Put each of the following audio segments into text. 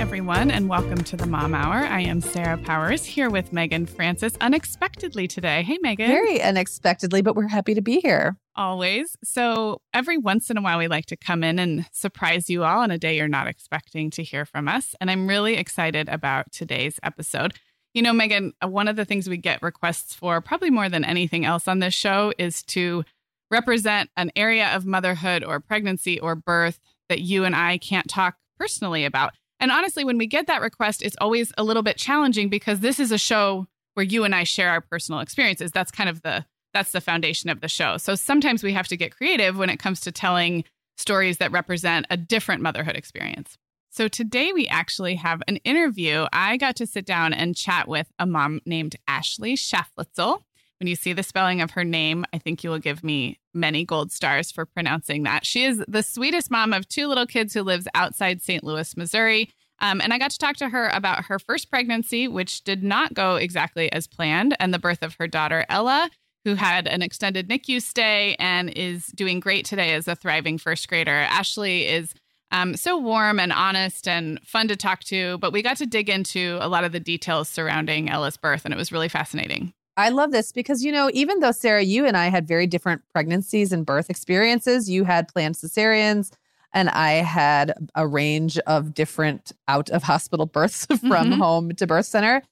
everyone, and welcome to the Mom Hour. I am Sarah Powers here with Megan Francis unexpectedly today. Hey, Megan. Very unexpectedly, but we're happy to be here. Always. So, every once in a while, we like to come in and surprise you all on a day you're not expecting to hear from us. And I'm really excited about today's episode. You know, Megan, uh, one of the things we get requests for, probably more than anything else on this show, is to represent an area of motherhood or pregnancy or birth that you and I can't talk personally about. And honestly, when we get that request, it's always a little bit challenging because this is a show where you and I share our personal experiences. That's kind of the that's the foundation of the show. So sometimes we have to get creative when it comes to telling stories that represent a different motherhood experience. So today we actually have an interview. I got to sit down and chat with a mom named Ashley Schafluetzel. When you see the spelling of her name, I think you will give me many gold stars for pronouncing that. She is the sweetest mom of two little kids who lives outside St. Louis, Missouri. Um, and I got to talk to her about her first pregnancy, which did not go exactly as planned, and the birth of her daughter, Ella, who had an extended NICU stay and is doing great today as a thriving first grader. Ashley is um, so warm and honest and fun to talk to, but we got to dig into a lot of the details surrounding Ella's birth, and it was really fascinating. I love this because, you know, even though Sarah, you and I had very different pregnancies and birth experiences, you had planned cesareans and I had a range of different out of hospital births from mm-hmm. home to birth center.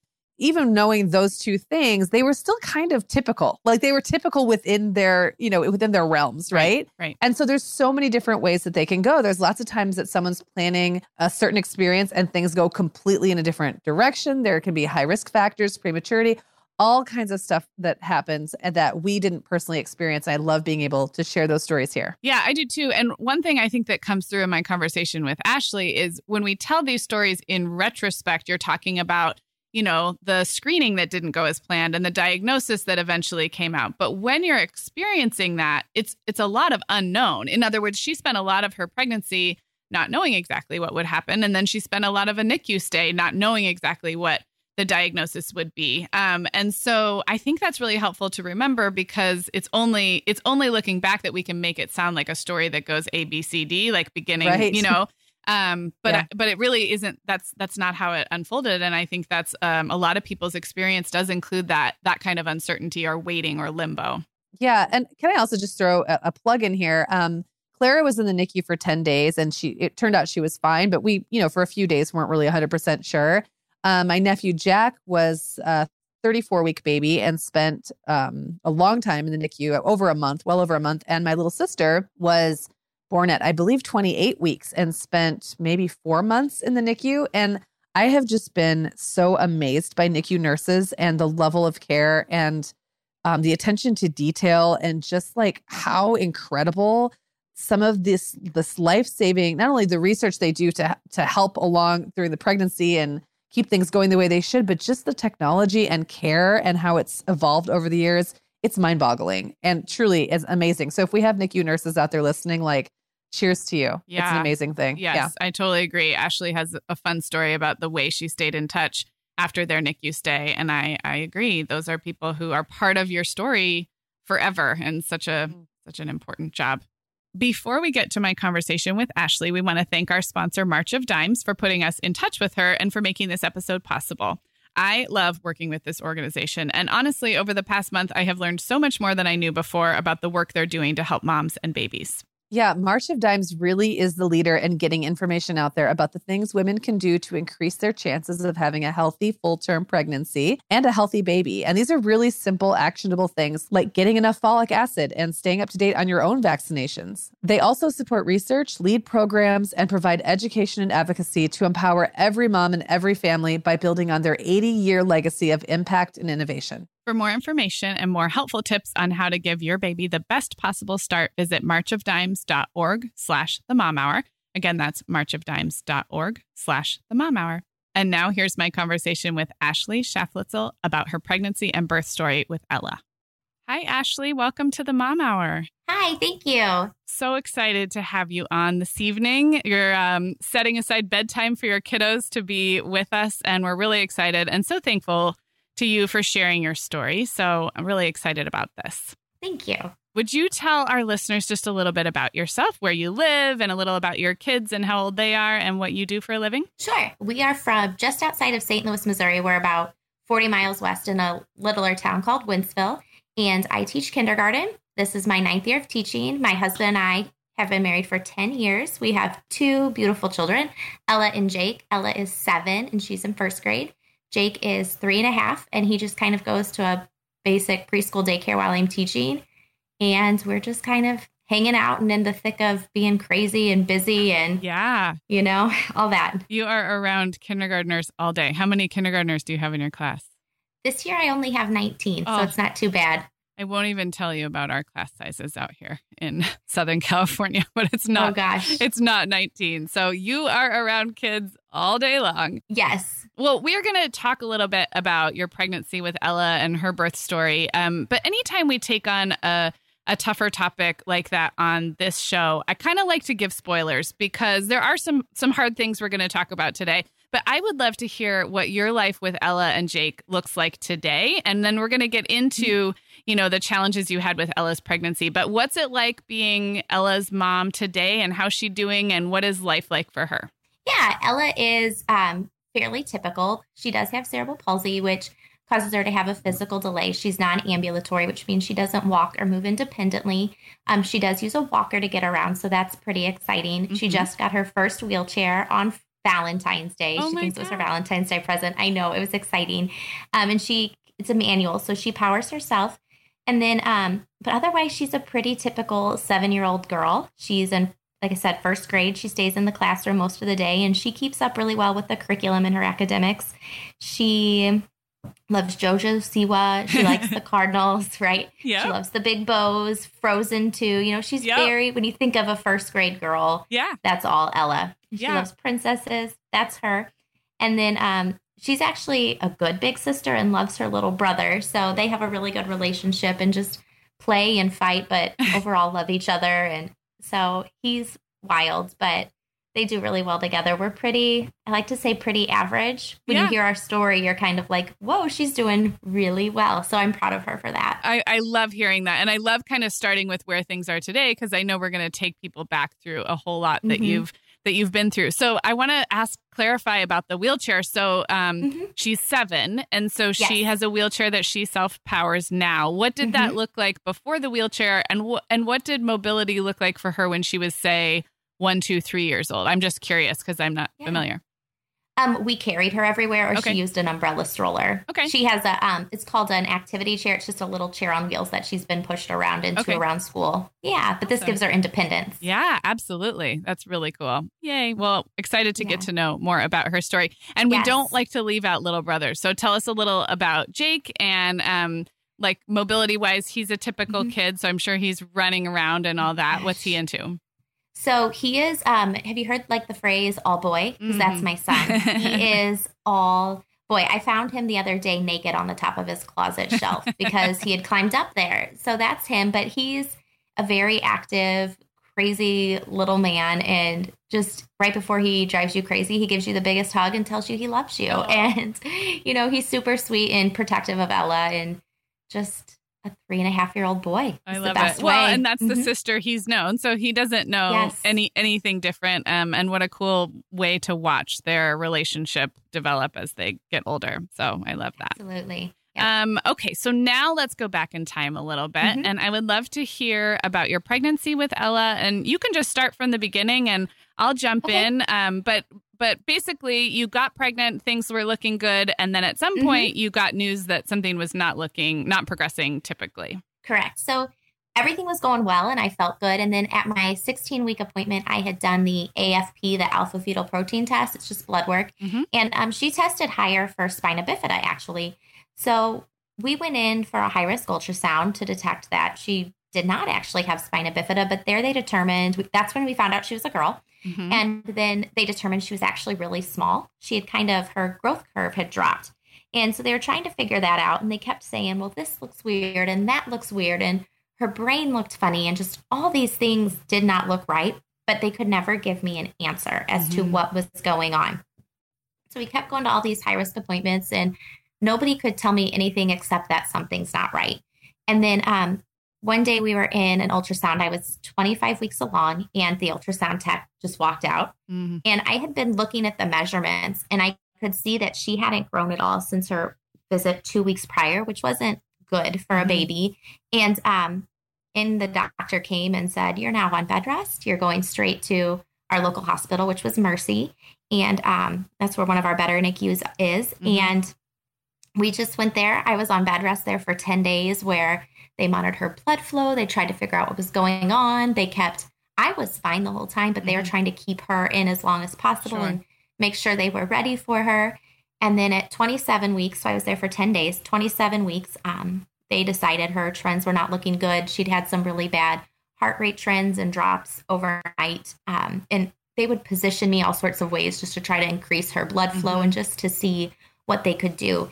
Even knowing those two things, they were still kind of typical. Like they were typical within their, you know, within their realms, right? Right. right. And so there's so many different ways that they can go. There's lots of times that someone's planning a certain experience and things go completely in a different direction. There can be high risk factors, prematurity all kinds of stuff that happens and that we didn't personally experience. I love being able to share those stories here. Yeah, I do too. And one thing I think that comes through in my conversation with Ashley is when we tell these stories in retrospect, you're talking about, you know, the screening that didn't go as planned and the diagnosis that eventually came out. But when you're experiencing that, it's it's a lot of unknown. In other words, she spent a lot of her pregnancy not knowing exactly what would happen and then she spent a lot of a NICU stay not knowing exactly what the diagnosis would be. Um, and so I think that's really helpful to remember because it's only it's only looking back that we can make it sound like a story that goes A B C D, like beginning, right. you know. Um, but yeah. but it really isn't. That's that's not how it unfolded. And I think that's um, a lot of people's experience does include that that kind of uncertainty or waiting or limbo. Yeah, and can I also just throw a, a plug in here? Um, Clara was in the NICU for 10 days and she it turned out she was fine, but we, you know, for a few days weren't really 100% sure. Uh, my nephew Jack was a 34 week baby and spent um, a long time in the NICU, over a month, well over a month. And my little sister was born at, I believe, 28 weeks and spent maybe four months in the NICU. And I have just been so amazed by NICU nurses and the level of care and um, the attention to detail and just like how incredible some of this this life-saving not only the research they do to to help along during the pregnancy and keep things going the way they should but just the technology and care and how it's evolved over the years it's mind-boggling and truly is amazing so if we have nicu nurses out there listening like cheers to you Yeah. it's an amazing thing Yes, yeah I totally agree. Ashley has a fun story about the way she stayed in touch after their NICU stay, and I I agree. Those are people who are part of your story forever, and such a Mm. such an important job. Before we get to my conversation with Ashley, we want to thank our sponsor, March of Dimes, for putting us in touch with her and for making this episode possible. I love working with this organization. And honestly, over the past month, I have learned so much more than I knew before about the work they're doing to help moms and babies. Yeah, March of Dimes really is the leader in getting information out there about the things women can do to increase their chances of having a healthy full term pregnancy and a healthy baby. And these are really simple, actionable things like getting enough folic acid and staying up to date on your own vaccinations. They also support research, lead programs, and provide education and advocacy to empower every mom and every family by building on their 80 year legacy of impact and innovation. For more information and more helpful tips on how to give your baby the best possible start, visit marchofdimes.org slash the mom hour. Again, that's marchofdimes.org slash the mom hour. And now here's my conversation with Ashley Schafluetzel about her pregnancy and birth story with Ella. Hi, Ashley. Welcome to the Mom Hour. Hi, thank you. So excited to have you on this evening. You're um, setting aside bedtime for your kiddos to be with us, and we're really excited and so thankful to you for sharing your story. So I'm really excited about this. Thank you. Would you tell our listeners just a little bit about yourself, where you live, and a little about your kids and how old they are and what you do for a living? Sure. We are from just outside of St. Louis, Missouri. We're about 40 miles west in a littler town called Wentzville. And I teach kindergarten. This is my ninth year of teaching. My husband and I have been married for 10 years. We have two beautiful children, Ella and Jake. Ella is seven and she's in first grade. Jake is three and a half, and he just kind of goes to a basic preschool daycare while I'm teaching. And we're just kind of hanging out and in the thick of being crazy and busy and, Yeah, you know, all that. you are around kindergartners all day. How many kindergartners do you have in your class? This year I only have 19, Oh. so it's not too bad. I won't even tell you about our class sizes out here in Southern California, but it's not oh gosh. It's not 19. So you are around kids all day long. yes. Well, we are going to talk a little bit about your pregnancy with Ella and her birth story. Um, but anytime we take on a, a tougher topic like that on this show, I kind of like to give spoilers because there are some some hard things we're going to talk about today. But I would love to hear what your life with Ella and Jake looks like today, and then we're going to get into you know the challenges you had with Ella's pregnancy. But what's it like being Ella's mom today, and how's she doing, and what is life like for her? Yeah, Ella is um, fairly typical. She does have cerebral palsy, which causes her to have a physical delay. She's non ambulatory, which means she doesn't walk or move independently. Um, she does use a walker to get around, so that's pretty exciting. She Mhm. just got her first wheelchair on Valentine's Day. Oh she thinks it was her Valentine's Day present. I know it was exciting. Um, and she, it's a manual, so she powers herself. And then, um, but otherwise, she's a pretty typical seven year old girl. She's in, like I said, first grade. She stays in the classroom most of the day and she keeps up really well with the curriculum and her academics. She loves JoJo Siwa. She likes the Cardinals, right? Yeah. She loves the big bows, Frozen 2. You know, she's Yep. very, when you think of a first grade girl, yeah, that's all Ella. She Yeah. loves princesses. That's her. And then um, she's actually a good big sister and loves her little brother. So they have a really good relationship and just play and fight, but overall love each other. And so he's wild, but they do really well together. We're pretty, I like to say pretty average. When Yeah. you hear our story, you're kind of like, whoa, she's doing really well. So I'm proud of her for that. I, I love hearing that. And I love kind of starting with where things are today because I know we're going to take people back through a whole lot that Mhm. you've that you've been through. So I want to ask clarify about the wheelchair. So um Mhm. she's 7 and so she has a wheelchair that she self-powers now. What did that Mhm. look like before the wheelchair and what and what did mobility look like for her when she was say one, two, three years old? I'm just curious because I'm not Yeah. familiar. Um, we carried her everywhere, or Okay. she used an umbrella stroller. Okay. She has a um, it's called an activity chair. It's just a little chair on wheels that she's been pushed around into Okay. around school. Yeah, but this gives her independence. Yeah, absolutely. That's really cool. Yay. Well, excited to get to know more about her story. And we Yes. don't like to leave out little brothers. So tell us a little about Jake and um like mobility wise, he's a typical Mhm. kid, so I'm sure he's running around and all that. What's he into? So he is. Um, have you heard like the phrase "all boy"? Because Mhm. that's my son. he is all boy. I found him the other day naked on the top of his closet shelf because he had climbed up there. So that's him. But he's a very active, crazy little man, and just right before he drives you crazy, he gives you the biggest hug and tells you he loves you. And you know he's super sweet and protective of Ella, and just a three and a half year old boy. I love the best it. Well, way. and that's the Mhm. sister he's known, so he doesn't know Yes. any anything different. Um, and what a cool way to watch their relationship develop as they get older. So I love that. Absolutely. Yeah. Um, okay, so now let's go back in time a little bit, Mhm. and I would love to hear about your pregnancy with Ella. And you can just start from the beginning, and I'll jump Okay. in. Um, but but basically, you got pregnant, things were looking good, and then at some Mhm. point, you got news that something was not looking, not progressing typically. Correct. So everything was going well and I felt good. And then at my 16 week appointment, I had done the AFP, the alpha fetal protein test. It's just blood work. Mhm. And um, she tested higher for spina bifida, actually. So we went in for a high risk ultrasound to detect that she did not actually have spina bifida, but there they determined that's when we found out she was a girl. Mhm. And then they determined she was actually really small. She had kind of, her growth curve had dropped. And so they were trying to figure that out. And they kept saying, well, this looks weird and that looks weird. And her brain looked funny. And just all these things did not look right. But they could never give me an answer as to Mhm. what was going on. So we kept going to all these high risk appointments. And nobody could tell me anything except that something's not right. And then um, one day we were in an ultrasound. I was 25 weeks along, and the ultrasound tech just walked out. Mhm. And I had been looking at the measurements, and I could see that she hadn't grown at all since her visit two weeks prior, which wasn't good for a Mhm. baby. And um, and the doctor came and said, "You're now on bed rest. You're going straight to our local hospital, which was Mercy, and um, that's where one of our better NICUs is." Mhm. And we just went there. I was on bed rest there for 10 days where they monitored her blood flow. They tried to figure out what was going on. They kept, I was fine the whole time, but they were Mhm. trying to keep her in as long as possible Sure. and make sure they were ready for her. And then at 27 weeks, so I was there for 10 days, 27 weeks, um, they decided her trends were not looking good. She'd had some really bad heart rate trends and drops overnight. Um, and they would position me all sorts of ways just to try to increase her blood flow Mhm. and just to see what they could do.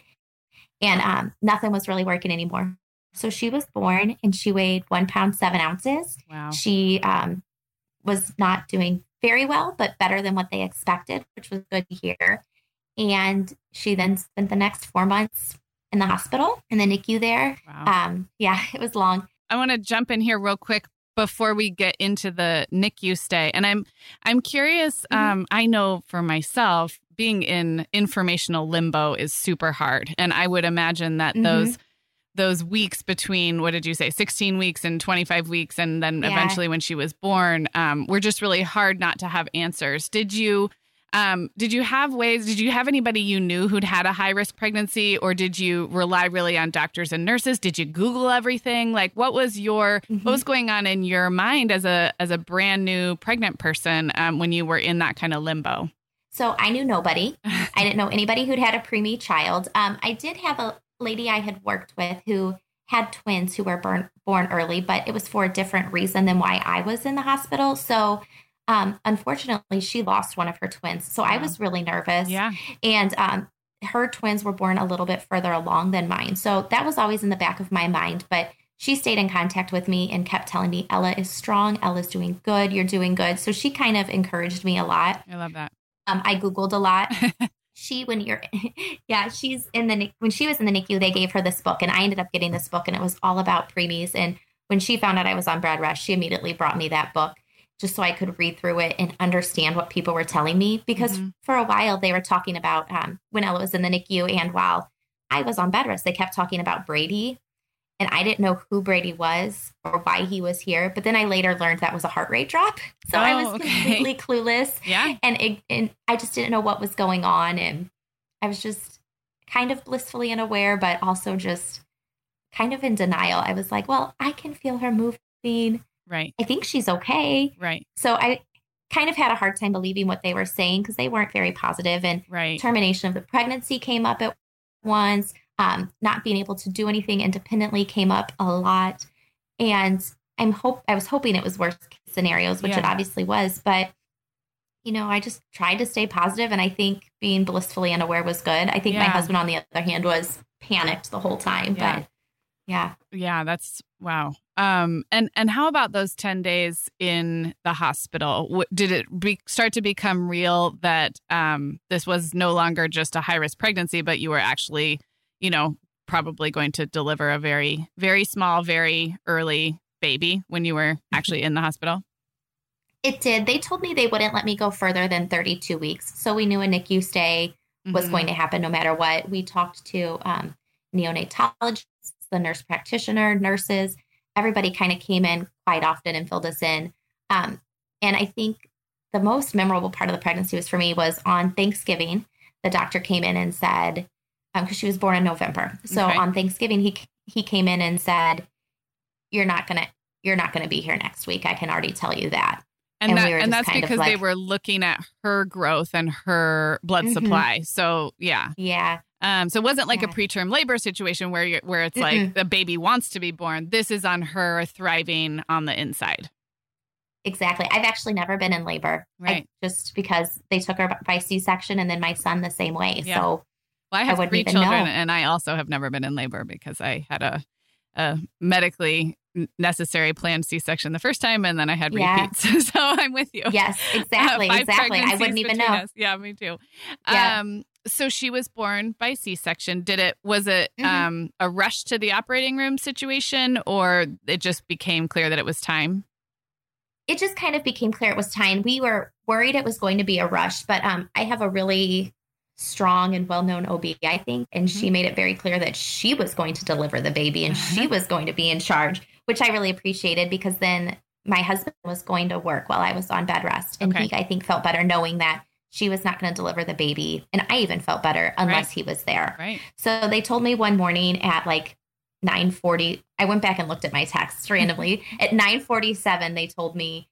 And um, nothing was really working anymore. So she was born and she weighed one pound, seven ounces. Wow. She um, was not doing very well, but better than what they expected, which was good to hear. And she then spent the next four months in the hospital in the NICU there. Wow. Um, yeah, it was long. I want to jump in here real quick before we get into the NICU stay. And I'm I'm curious, Mhm. um, I know for myself, being in informational limbo is super hard. And I would imagine that Mhm. those those weeks between what did you say 16 weeks and 25 weeks and then Yeah. eventually when she was born um, were just really hard not to have answers did you um, did you have ways did you have anybody you knew who'd had a high risk pregnancy or did you rely really on doctors and nurses did you google everything like what was your Mhm. what was going on in your mind as a as a brand new pregnant person um, when you were in that kind of limbo So I knew nobody. I didn't know anybody who'd had a preemie child. Um, I did have a lady I had worked with who had twins who were born born early, but it was for a different reason than why I was in the hospital. So um, unfortunately, she lost one of her twins. So I was really nervous. yeah And um, her twins were born a little bit further along than mine. So that was always in the back of my mind. But she stayed in contact with me and kept telling me, Ella is strong. Ella's doing good. You're doing good. So she kind of encouraged me a lot. i love that Um, I Googled a lot. she, when you're, yeah, she's in the, when she was in the NICU, they gave her this book and I ended up getting this book and it was all about preemies. And when she found out I was on bed rest, she immediately brought me that book just so I could read through it and understand what people were telling me. Because Mhm. for a while they were talking about um, when Ella was in the NICU and while I was on bed rest, they kept talking about Brady. And I didn't know who Brady was or why he was here. But then I later learned that was a heart rate drop. So I Oh, was okay. completely clueless yeah and it, and I just didn't know what was going on, and I was just kind of blissfully unaware, but also just kind of in denial. I was like, "Well, I can feel her moving. right I think she's okay." right So I kind of had a hard time believing what they were saying because they weren't very positive. positive, and right termination of the pregnancy came up at once. Um, not being able to do anything independently came up a lot, and I'm hope I was hoping it was worst case scenarios, which Yeah. it obviously was. But, you know, I just tried to stay positive, and I think being blissfully unaware was good. I think my husband, on the other hand, was panicked the whole time. Yeah. But yeah. Yeah, that's wow. Um, and and how about those ten days in the hospital? W- did it be, start to become real that um, this was no longer just a high risk pregnancy, but you were actually, you know, probably going to deliver a very very small, very early baby when you were actually in the hospital? It did. They told me they wouldn't let me go further than 32 weeks. So we knew a NICU stay was Mhm. going to happen no matter what. We talked to um, neonatologists, the nurse practitioner, nurses. Everybody kind of came in quite often and filled us in. Um, and I think the most memorable part of the pregnancy was for me was on Thanksgiving. The doctor came in and said, because she was born in November. So Okay. on Thanksgiving, he he came in and said, "You're not gonna you're not gonna be here next week. I can already tell you that." And, And that, we and that's because they were looking at her growth and her blood Mhm. supply. So yeah, Yeah, Um, so it wasn't like a preterm labor situation where you where it's like Mm-mm. the baby wants to be born. This is on her thriving on the inside. Exactly. I've actually never been in labor. I- Right. just because they took her by C section and then my son the same way. Yeah. So Well, I I have wouldn't three children, know. and I also have never been in labor because I had a, a medically necessary planned C section the first time, and then I had Yeah. repeats. so I'm with you. yes, exactly. Five exactly. I wouldn't even know. us. Yeah, me too. Yeah. Um, so she was born by C-section. Did it was it Mhm. um a rush to the operating room situation or it just became clear that it was time? It just kind of became clear it was time. We were worried it was going to be a rush, but um, I have a really strong and well-known OB, I think, and Mm-hmm. she made it very clear that she was going to deliver the baby and she was going to be in charge, which I really appreciated because then my husband was going to work while I was on bed rest, and he I think felt better knowing that she was not going to deliver the baby, and I even felt better unless Right. he was there. Right. So they told me one morning at like 9:40. I went back and looked at my texts randomly. at 9:47 they told me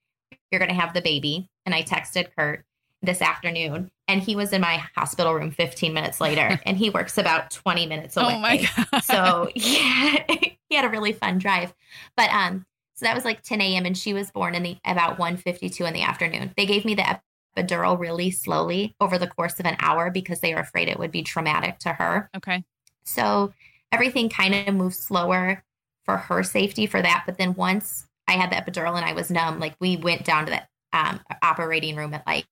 you're going to have the baby and I texted Kurt this afternoon and he was in my hospital room 15 minutes later and he works about 20 minutes away. Oh my god. So yeah, he had a really fun drive. But um, so that was like 10 a.m. and she was born in the about 1:52 in the afternoon. They gave me the epidural really slowly over the course of an hour because they were afraid it would be traumatic to her. okay. So everything kind of moved slower for her safety for that. But then once I had the epidural and I was numb, like we went down to the um, operating room at like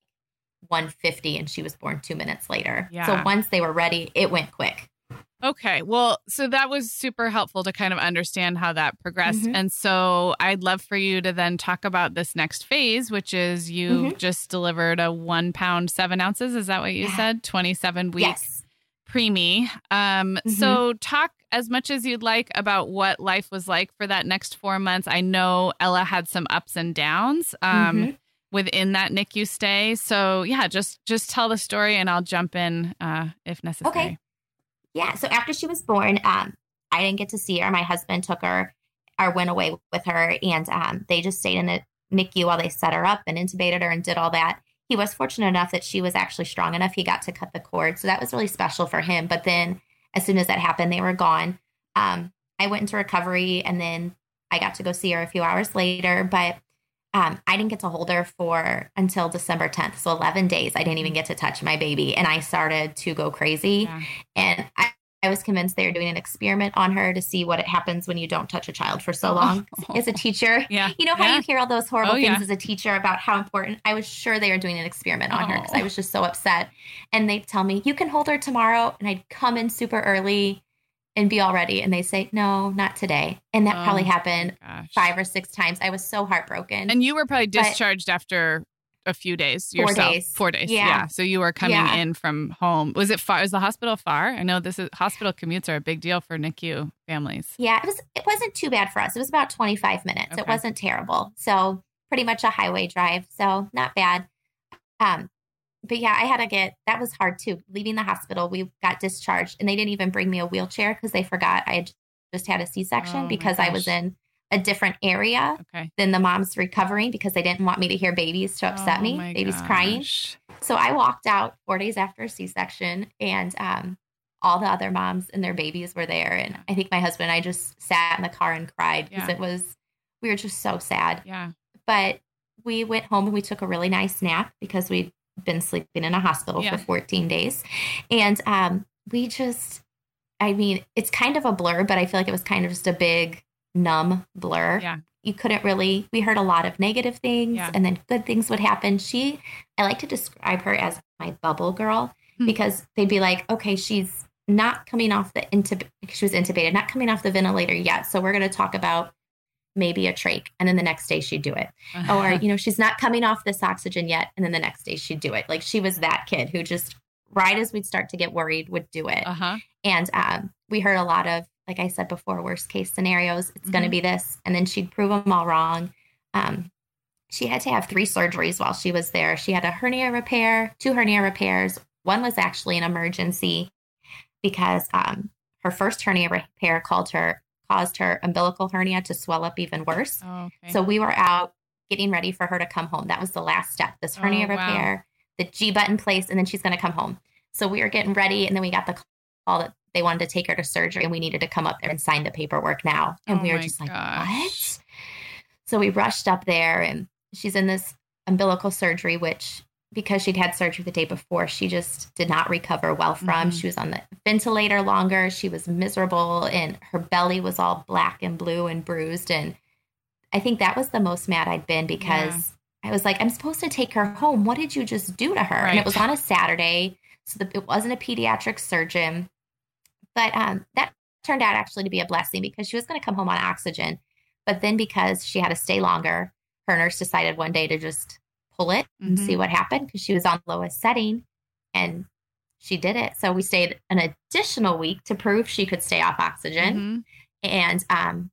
150 and she was born two minutes later. Yeah. So once they were ready, it went quick. Okay. Well, so that was super helpful to kind of understand how that progressed. Mhm. And so I'd love for you to then talk about this next phase, which is you Mhm. just delivered a one pound, seven ounces. Is that what you Yeah. said? 27 weeks Yes. preemie. Um, Mhm. So talk as much as you'd like about what life was like for that next four months. I know Ella had some ups and downs. Um, Mhm. Within that NICU stay. So yeah, just just tell the story and I'll jump in uh, if necessary. Okay. Yeah. So after she was born, um, I didn't get to see her. My husband took her or went away with her, and um, they just stayed in the NICU while they set her up and intubated her and did all that. He was fortunate enough that she was actually strong enough. He got to cut the cord, so that was really special for him. But then, as soon as that happened, they were gone. Um, I went into recovery, and then I got to go see her a few hours later. But um, I didn't get to hold her for until December 10th. So 11 days, I didn't even get to touch my baby. And I started to go crazy. Yeah. And I, I was convinced they were doing an experiment on her to see what it happens when you don't touch a child for so Oh. long. As a teacher, Yeah. you know how Yeah. you hear all those horrible Oh, things yeah. as a teacher about how important. I was sure they were doing an experiment on her because Oh. I was just so upset. And they'd tell me, you can hold her tomorrow. And I'd come in super early and be all ready. And they say, no, not today. And that Oh, probably happened Gosh. five or six times. I was so heartbroken. And you were probably But- discharged after a few days Four yourself. days. Four days. Yeah. So you were coming Yeah. in from home. Was it far? Was the hospital far? I know this is hospital commutes are a big deal for NICU families. Yeah, it was it wasn't too bad for us. It was about 25 minutes. It wasn't terrible. So pretty much a highway drive. So not bad. Um but yeah, I had to get that was hard too. Leaving the hospital, we got discharged and they didn't even bring me a wheelchair because they forgot I had just had a C-section Oh, my because I was in a different area Okay. than the moms recovering because they didn't want me to hear babies to upset Oh, me. Babies crying. So I walked out four days after a C-section, and um, all the other moms and their babies were there. And I think my husband and I just sat in the car and cried because Yeah. it was we were just so sad. Yeah. But we went home and we took a really nice nap because we'd been sleeping in a hospital Yeah. for 14 days. And um, we just, I mean, it's kind of a blur, but I feel like it was kind of just a big numb blur. Yeah. You couldn't really, we heard a lot of negative things Yeah. and then good things would happen. She, I like to describe her as my bubble girl Hmm. because they'd be like, okay, she's not coming off the intub, she was intubated, not coming off the ventilator yet. So we're going to talk about maybe a trach. And then the next day she'd do it. Or you know she's not coming off this oxygen yet and then the next day she'd do it. Like she was that kid who just right as we'd start to get worried would do it. Uh-huh. and um, we heard a lot of like i said before worst case scenarios it's going to be this and then she'd prove them all wrong. Um, she had to have three surgeries while she was there. She had a hernia repair two hernia repairs. One was actually an emergency because um, her first hernia repair called her caused her umbilical hernia to swell up even worse Oh, okay. so we were out getting ready for her to come home. That was the last step. This hernia Oh, wow. repair, the G button place, and then she's going to come home. So we were getting ready, and then we got the call that they wanted to take her to surgery, and we needed to come up there and sign the paperwork now. And Oh we were just like, what? So we rushed up there, and she's in this umbilical surgery, which because she'd had surgery the day before, she just did not recover well from. Mhm. She was on the ventilator longer. She was miserable, and her belly was all black and blue and bruised. And I think that was the most mad I'd been because I was like, I'm supposed to take her home. What did you just do to her? And it was on a Saturday, so the, it wasn't a pediatric surgeon. But um, that turned out actually to be a blessing because she was going to come home on oxygen. But then because she had to stay longer, her nurse decided one day to just pull it and Mhm. see what happened because she was on the lowest setting and she did it. So we stayed an additional week to prove she could stay off oxygen Mhm. and um,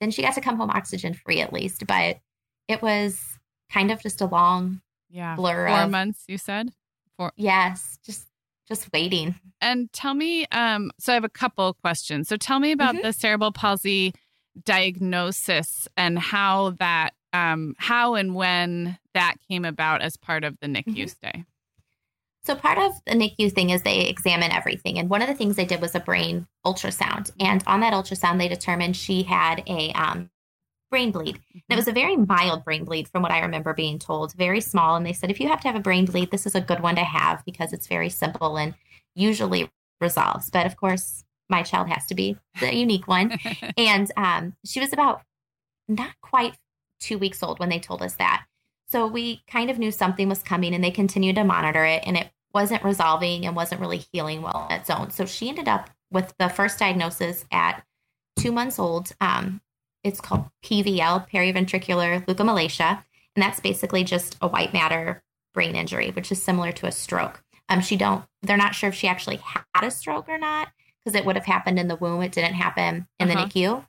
then she got to come home oxygen free at least. But it was kind of just a long Yeah. blur Four of months, you said? Four. yes, just just waiting. And tell me, um, so I have a couple questions. So tell me about Mhm. the cerebral palsy diagnosis and how that, um, how and when that came about as part of the NICU Mhm. stay. So part of the NICU thing is they examine everything, and one of the things they did was a brain ultrasound. And on that ultrasound, they determined she had a um, brain bleed. And it was a very mild brain bleed, from what I remember being told, very small. And they said if you have to have a brain bleed, this is a good one to have because it's very simple and usually resolves. But of course, my child has to be the unique one. and um, she was about not quite two weeks old when they told us that. So we kind of knew something was coming and they continued to monitor it and it wasn't resolving and wasn't really healing well on its own. So she ended up with the first diagnosis at two months old. Um, it's called PVL, periventricular leukomalacia. And that's basically just a white matter brain injury, which is similar to a stroke. Um, she don't, they're not sure if she actually had a stroke or not because it would have happened in the womb. It didn't happen in Uh-huh. the NICU.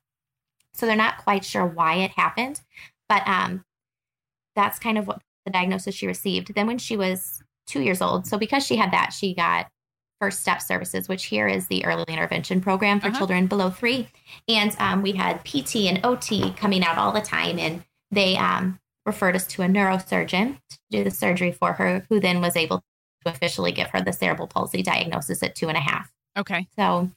So they're not quite sure why it happened. But um, that's kind of what the diagnosis she received. Then when she was two years old, so because she had that, she got first step services, which here is the early intervention program for Uh-huh. children below three. And um, we had PT and OT coming out all the time, and they um, referred us to a neurosurgeon to do the surgery for her, who then was able to officially give her the cerebral palsy diagnosis at two and a half. Okay. So,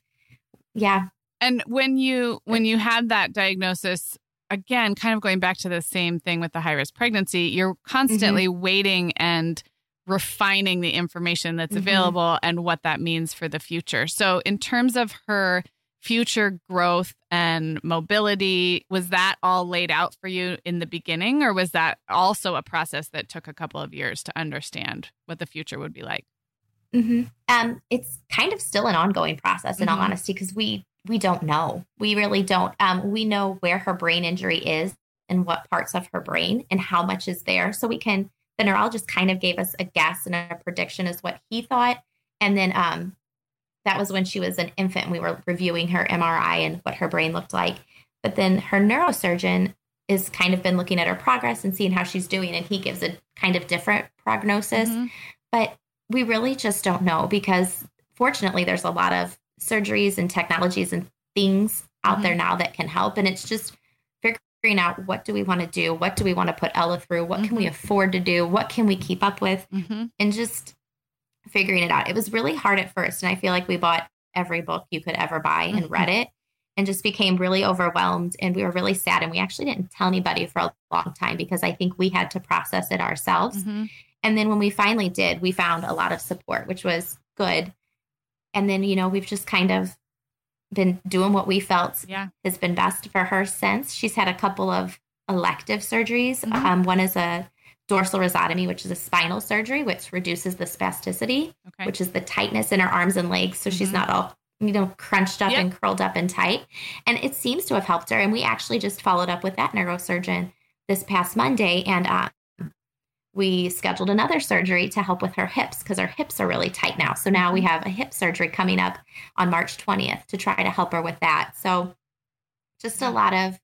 yeah, And when you when you had that diagnosis, again, kind of going back to the same thing with the high risk pregnancy, you're constantly waiting and refining the information that's Mhm. available and what that means for the future. So, in terms of her future growth and mobility, was that all laid out for you in the beginning, or was that also a process that took a couple of years to understand what the future would be like? hmm Um, it's kind of still an ongoing process, in all Mhm. honesty, because we we don't know. We really don't. Um, we know where her brain injury is and what parts of her brain and how much is there, so we can. The neurologist kind of gave us a guess and a prediction as what he thought, and then um, that was when she was an infant. We were reviewing her MRI and what her brain looked like, but then her neurosurgeon is kind of been looking at her progress and seeing how she's doing, and he gives a kind of different prognosis Mhm. but we really just don't know because fortunately there's a lot of surgeries and technologies and things out Mhm. there now that can help and it's just figuring out what do we want to do what do we want to put ella through what can we Mhm. afford to do what can we keep up with Mhm. and just figuring it out it was really hard at first and i feel like we bought every book you could ever buy and read it and just became really overwhelmed. And we were really sad. And we actually didn't tell anybody for a long time because I think we had to process it ourselves. Mm-hmm. And then when we finally did, we found a lot of support, which was good. And then, you know, we've just kind of been doing what we felt Yeah. has been best for her since. She's had a couple of elective surgeries. Mhm. Um, one is a dorsal rhizotomy, which is a spinal surgery, which reduces the spasticity, Okay. which is the tightness in her arms and legs. So she's Mhm. not all, you know, crunched up Yep. and curled up and tight. And it seems to have helped her. And we actually just followed up with that neurosurgeon this past Monday. And uh, we scheduled another surgery to help with her hips because her hips are really tight now. So now we Mm-hmm. have a hip surgery coming up on March 20th to try to help her with that. So just Yeah. a lot of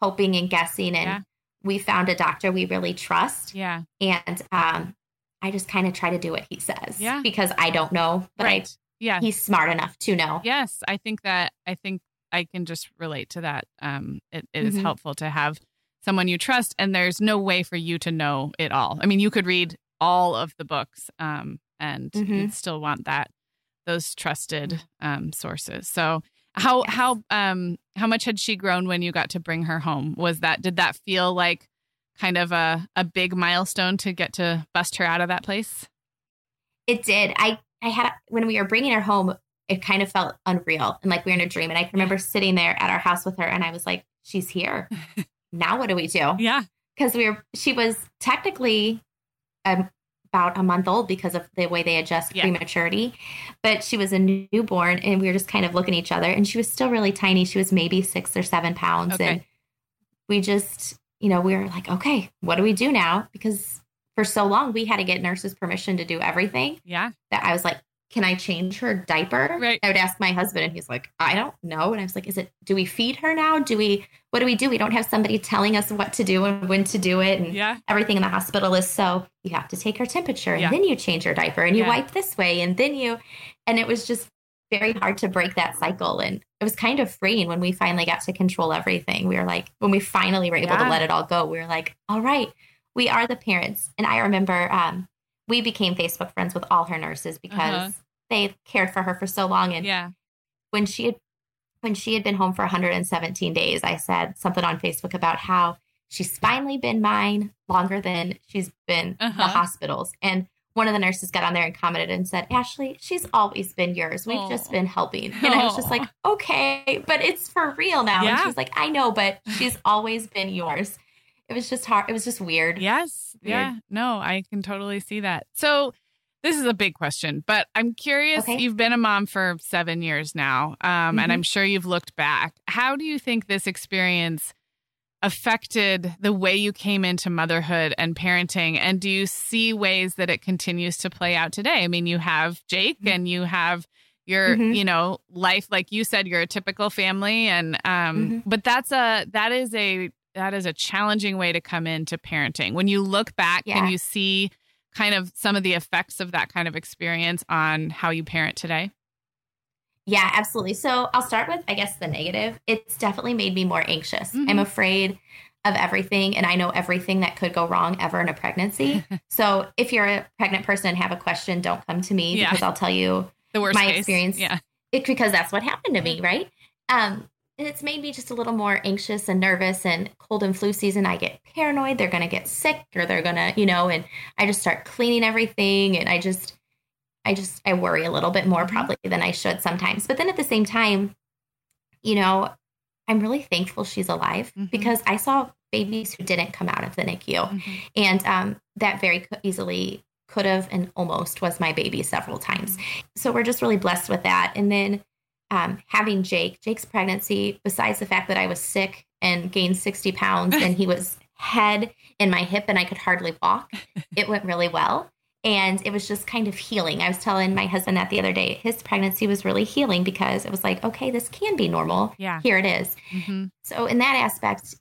hoping and guessing. And Yeah. we found a doctor we really trust. yeah. And um, I just kind of try to do what he says. Yeah. Because I don't know, but right. Yeah. He's smart enough to know. Yes, I think that I think I can just relate to that. Um, it, it is Mhm. helpful to have someone you trust, and there's no way for you to know it all. I mean, you could read all of the books, um, and Mhm. you'd still want that those trusted um, sources. So, how Yes. how um how much had she grown when you got to bring her home? Was that did that feel like kind of a a big milestone to get to bust her out of that place? It did. I I had when we were bringing her home, it kind of felt unreal and like we were in a dream. And I can remember sitting there at our house with her, and I was like, "She's here. now what do we do?" Yeah. Because we were. She was technically um, about a month old because of the way they adjust Yeah. prematurity, but she was a newborn, and we were just kind of looking at each other. And she was still really tiny. She was maybe six or seven pounds, Okay. and we just, you know, we were like, "Okay, what do we do now?" Because for so long we had to get nurses permission to do everything Yeah. that I was like, can I change her diaper? Right. I would ask my husband, and he's like, I don't know. And I was like, is it, do we feed her now? Do we, what do we do? We don't have somebody telling us what to do and when to do it. And Yeah. everything in the hospital is so you have to take her temperature and Yeah. then you change her diaper and you Yeah. wipe this way and then you, and it was just very hard to break that cycle. And it was kind of freeing when we finally got to control everything. We were like, when we finally were able to let it all go, we were like, all right, we are the parents. And I remember um, we became Facebook friends with all her nurses because Uh-huh. they cared for her for so long. And Yeah. when she had when she had been home for 117 days, I said something on Facebook about how she's finally been mine longer than she's been Uh-huh. the hospitals. And one of the nurses got on there and commented and said, Ashley, she's always been yours. We've Aw. just been helping. And I was just like, okay, but it's for real now. Yeah. And she's like, I know, but she's always been yours. It was just hard. It was just weird. Yes. Weird. Yeah. No, I can totally see that. So this is a big question, but I'm curious. Okay. You've been a mom for seven years now, um, and Mhm. I'm sure you've looked back. How do you think this experience affected the way you came into motherhood and parenting? And do you see ways that it continues to play out today? I mean, you have Jake Mhm. and you have your Mhm. you know life like you said you're a typical family and um Mhm. but that's a that is a that is a challenging way to come into parenting when you look back Yeah. can you see kind of some of the effects of that kind of experience on how you parent today Yeah, absolutely. So I'll start with, I guess, the negative. It's definitely made me more anxious. Mhm. I'm afraid of everything, and I know everything that could go wrong ever in a pregnancy. so if you're a pregnant person and have a question, don't come to me Yeah. because I'll tell you the worst My case. experience- yeah it because that's what happened to me, right? Um, and it's made me just a little more anxious and nervous. And cold and flu season, I get paranoid. They're going to get sick or they're going to, you know, and I just start cleaning everything. And I just, I just, I worry a little bit more Mhm. probably than I should sometimes. But then at the same time, you know, I'm really thankful she's alive Mhm. because I saw babies who didn't come out of the NICU. Mhm. And um, that very easily could have and almost was my baby several times. So we're just really blessed with that. And then um, having Jake, Jake's pregnancy, besides the fact that I was sick and gained 60 pounds and he was head in my hip and I could hardly walk, it went really well. And it was just kind of healing. I was telling my husband that the other day. His pregnancy was really healing because it was like, okay, this can be normal. yeah Here it is. hmm So in that aspect,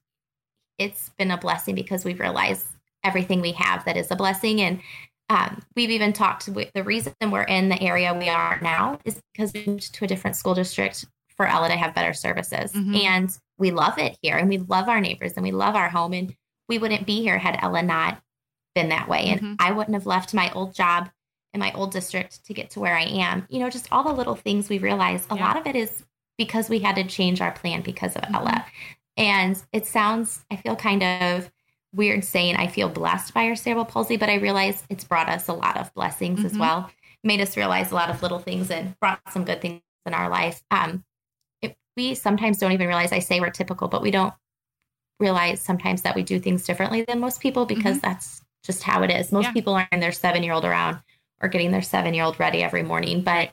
it's been a blessing because we've realized everything we have that is a blessing. And um, we've even talked with the reason we're in the area we are now is because we moved to a different school district for Ella to have better services. Mhm. And we love it here and we love our neighbors and we love our home. And we wouldn't be here had Ella not been that way. And Mhm. I wouldn't have left my old job in my old district to get to where I am. You know, just all the little things we realize a Yeah. lot of it is because we had to change our plan because of mm-hmm. Ella. And it sounds, I feel kind of weird saying I feel blessed by our cerebral palsy, but I realize it's brought us a lot of blessings mm-hmm. as well. Made us realize a lot of little things and brought some good things in our life. Um, it, we sometimes don't even realize I say we're typical, but we don't realize sometimes that we do things differently than most people because mm-hmm. that's just how it is. Most yeah. people aren't their seven year old around or getting their seven year old ready every morning, but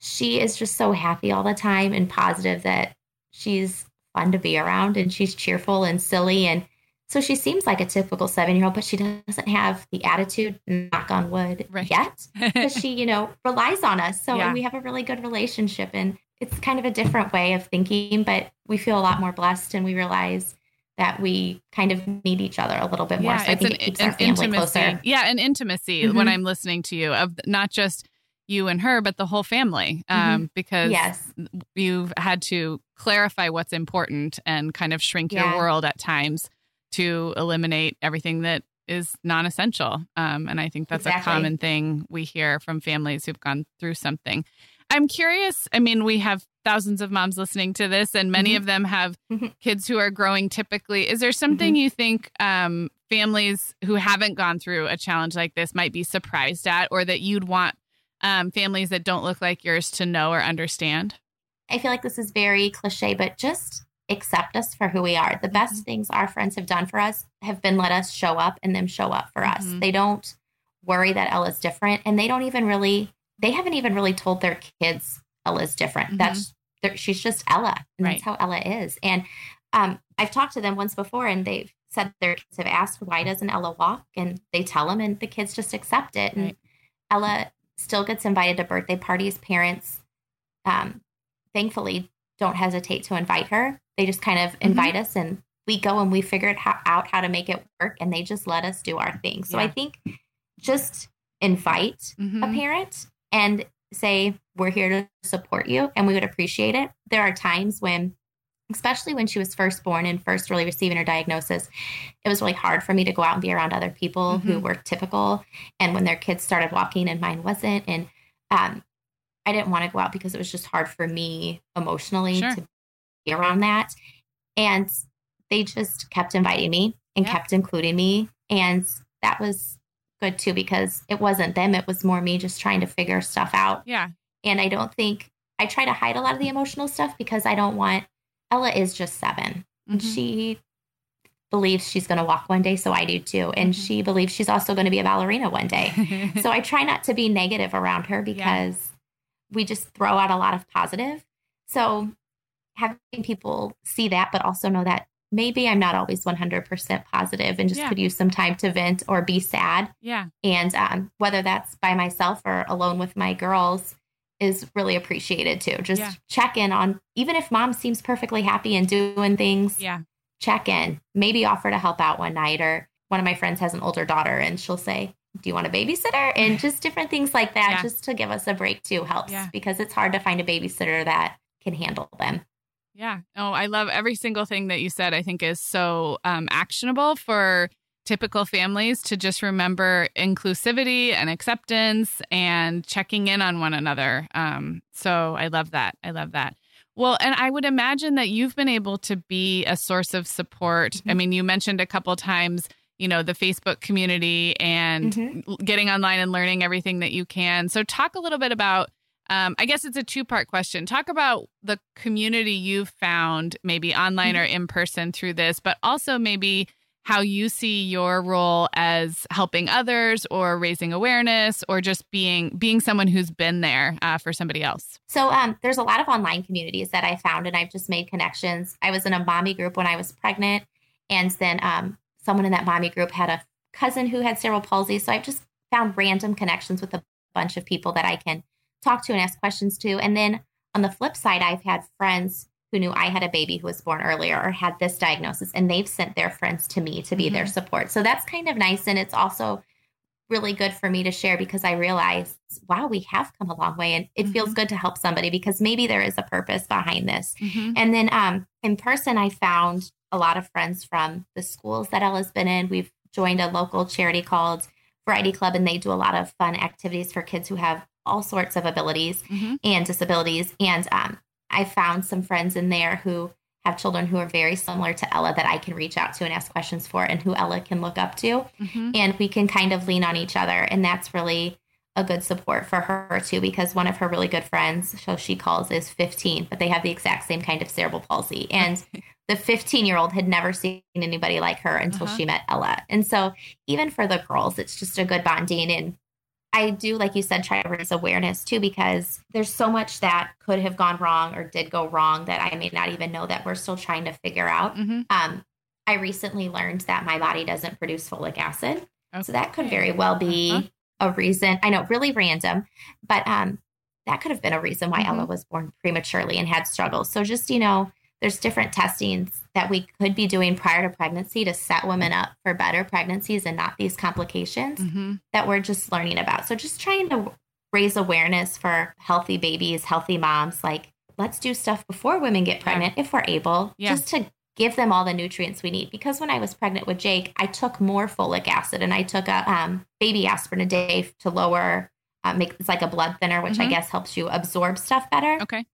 she is just so happy all the time and positive that she's fun to be around and she's cheerful and silly and so she seems like a typical seven year old, but she doesn't have the attitude, knock on wood, right. yet, because she, you know, relies on us. So yeah. we have a really good relationship. And it's kind of a different way of thinking, but we feel a lot more blessed and we realize that we kind of need each other a little bit more. Yeah, so I think an, it keeps our family intimacy. closer. Yeah, an intimacy mm-hmm. when I'm listening to you of not just you and her, but the whole family. Um, mm-hmm. because yes. you've had to clarify what's important and kind of shrink yeah. your world at times to eliminate everything that is non-essential. Um, and I think that's exactly. a common thing we hear from families who've gone through something. I'm curious. I mean, we have thousands of moms listening to this, and many mm-hmm. of them have mm-hmm. kids who are growing typically. Is there something mm-hmm. you think um, families who haven't gone through a challenge like this might be surprised at, or that you'd want um, families that don't look like yours to know or understand? I feel like this is very cliche, but just accept us for who we are. The best mm-hmm. things our friends have done for us have been let us show up and them show up for mm-hmm. us. They don't worry that Ella's different and they don't even really they haven't even really told their kids Ella's different. Mm-hmm. That's she's just Ella and right. that's how Ella is. And um, I've talked to them once before and they've said their kids have asked why doesn't Ella walk and they tell them and the kids just accept it. And Ella still gets invited to birthday parties. Parents um, thankfully don't hesitate to invite her they just kind of mm-hmm. invite mm-hmm. us and we go and we figure how, out how to make it work and they just let us do our thing. So yeah. I think just invite mm-hmm. a parent and say, we're here to support you and we would appreciate it. There are times when, especially when she was first born and first really receiving her diagnosis, it was really hard for me to go out and be around other people mm-hmm. who were typical. And when their kids started walking and mine wasn't. And um, I didn't want to go out because it was just hard for me emotionally sure. to around that. And they just kept inviting me and yeah. kept including me. And that was good too because it wasn't them, it was more me just trying to figure stuff out. Yeah. And I don't think I try to hide a lot of the emotional stuff because I don't want Ella is just 7 mm-hmm. She believes she's going to walk one day, so I do too. And mm-hmm. she believes she's also going to be a ballerina one day. so I try not to be negative around her because yeah. we just throw out a lot of positive. So having people see that, but also know that maybe I'm not always 100% positive and just yeah. could use some time to vent or be sad. Yeah. And um, whether that's by myself or alone with my girls is really appreciated too. Just yeah. check in on, even if mom seems perfectly happy and doing things. Yeah. Check in, maybe offer to help out one night. Or one of my friends has an older daughter and she'll say, do you want a babysitter? And just different things like that, yeah. just to give us a break too helps because it's hard to find a babysitter that can handle them. Yeah. Oh, I love every single thing that you said. I think is so um, actionable for typical families to just remember inclusivity and acceptance and checking in on one another. Um, so I love that. I love that. Well, and I would imagine that you've been able to be a source of support. Mm-hmm. I mean, you mentioned a couple times, you know, the Facebook community and mm-hmm. getting online and learning everything that you can. So talk a little bit about um, I guess it's a two part question. Talk about the community you've found, maybe online mm-hmm. or in person through this, but also maybe how you see your role as helping others or raising awareness or just being being someone who's been there uh, for somebody else so um, there's a lot of online communities that i found and i've just made connections i was in a mommy group when i was pregnant and then um, someone in that mommy group had a cousin who had cerebral palsy so i've just found random connections with a bunch of people that i can talk to and ask questions to. And then on the flip side, I've had friends who knew I had a baby who was born earlier or had this diagnosis, and they've sent their friends to me to be mm-hmm. their support. So that's kind of nice. And it's also really good for me to share because I realize, wow, we have come a long way. And it mm-hmm. feels good to help somebody because maybe there is a purpose behind this. Mm-hmm. And then um, in person, I found a lot of friends from the schools that Ella's been in. We've joined a local charity called Variety Club, and they do a lot of fun activities for kids who have all sorts of abilities mm-hmm. and disabilities. And um, I found some friends in there who have children who are very similar to Ella that I can reach out to and ask questions for and who Ella can look up to. Mm-hmm. And we can kind of lean on each other. And that's really a good support for her too, because one of her really good friends, so she calls, is 15, but they have the exact same kind of cerebral palsy. And the 15 year old had never seen anybody like her until uh-huh. she met Ella. And so even for the girls, it's just a good bonding. And I do, like you said, try to raise awareness too, because there's so much that could have gone wrong or did go wrong that I may not even know that we're still trying to figure out. Mm-hmm. Um, I recently learned that my body doesn't produce folic acid. Okay. So that could very well be uh-huh. a reason. I know, really random, but um, that could have been a reason why mm-hmm. Ella was born prematurely and had struggles. So just, you know, there's different testings that we could be doing prior to pregnancy to set women up for better pregnancies and not these complications mm-hmm. that we're just learning about. So just trying to raise awareness for healthy babies, healthy moms, like let's do stuff before women get pregnant yeah. if we're able, yeah. just to give them all the nutrients we need. Because when I was pregnant with Jake, I took more folic acid and I took a um, baby aspirin a day to lower, uh, make it's like a blood thinner, which mm-hmm. I guess helps you absorb stuff better. Okay.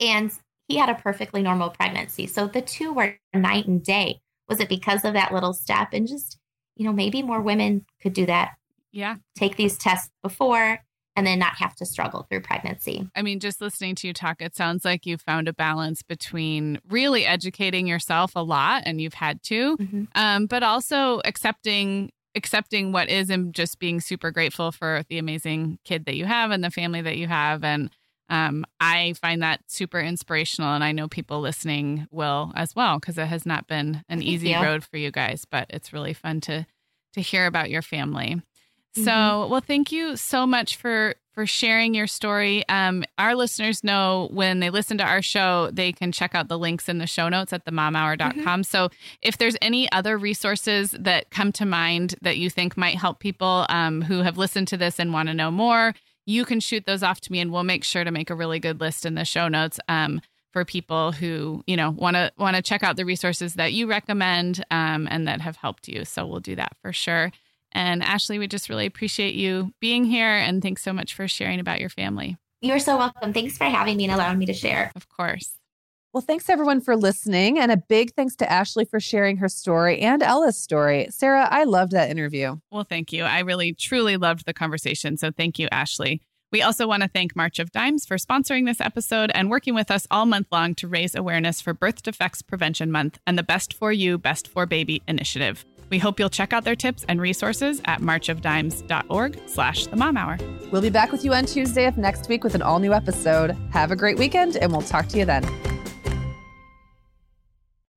And he had a perfectly normal pregnancy. So the two were night and day. Was it because of that little step? And just, you know, maybe more women could do that. Yeah. Take these tests before and then not have to struggle through pregnancy. I mean, just listening to you talk, it sounds like you found a balance between really educating yourself a lot, and you've had to, mm-hmm. um, but also accepting accepting what is and just being super grateful for the amazing kid that you have and the family that you have and um, I find that super inspirational, and I know people listening will as well because it has not been an easy yeah. road for you guys, but it's really fun to to hear about your family. Mm-hmm. So, well, thank you so much for for sharing your story. Um, our listeners know when they listen to our show, they can check out the links in the show notes at themomhour.com. Mm-hmm. So, if there's any other resources that come to mind that you think might help people um, who have listened to this and want to know more, you can shoot those off to me and we'll make sure to make a really good list in the show notes um, for people who you know want to want to check out the resources that you recommend um, and that have helped you. So we'll do that for sure. And ashley we just really appreciate you being here and thanks so much for sharing about your family. You're so welcome. Thanks for having me and allowing me to share. Of course well, thanks everyone for listening. And a big thanks to Ashley for sharing her story and Ella's story. Sarah, I loved that interview. Well, thank you. I really, truly loved the conversation. So thank you, Ashley. We also want to thank March of Dimes for sponsoring this episode and working with us all month long to raise awareness for Birth Defects Prevention Month and the Best for You, Best for Baby initiative. We hope you'll check out their tips and resources at marchofdimes.org slash the mom hour. We'll be back with you on Tuesday of next week with an all new episode. Have a great weekend and we'll talk to you then.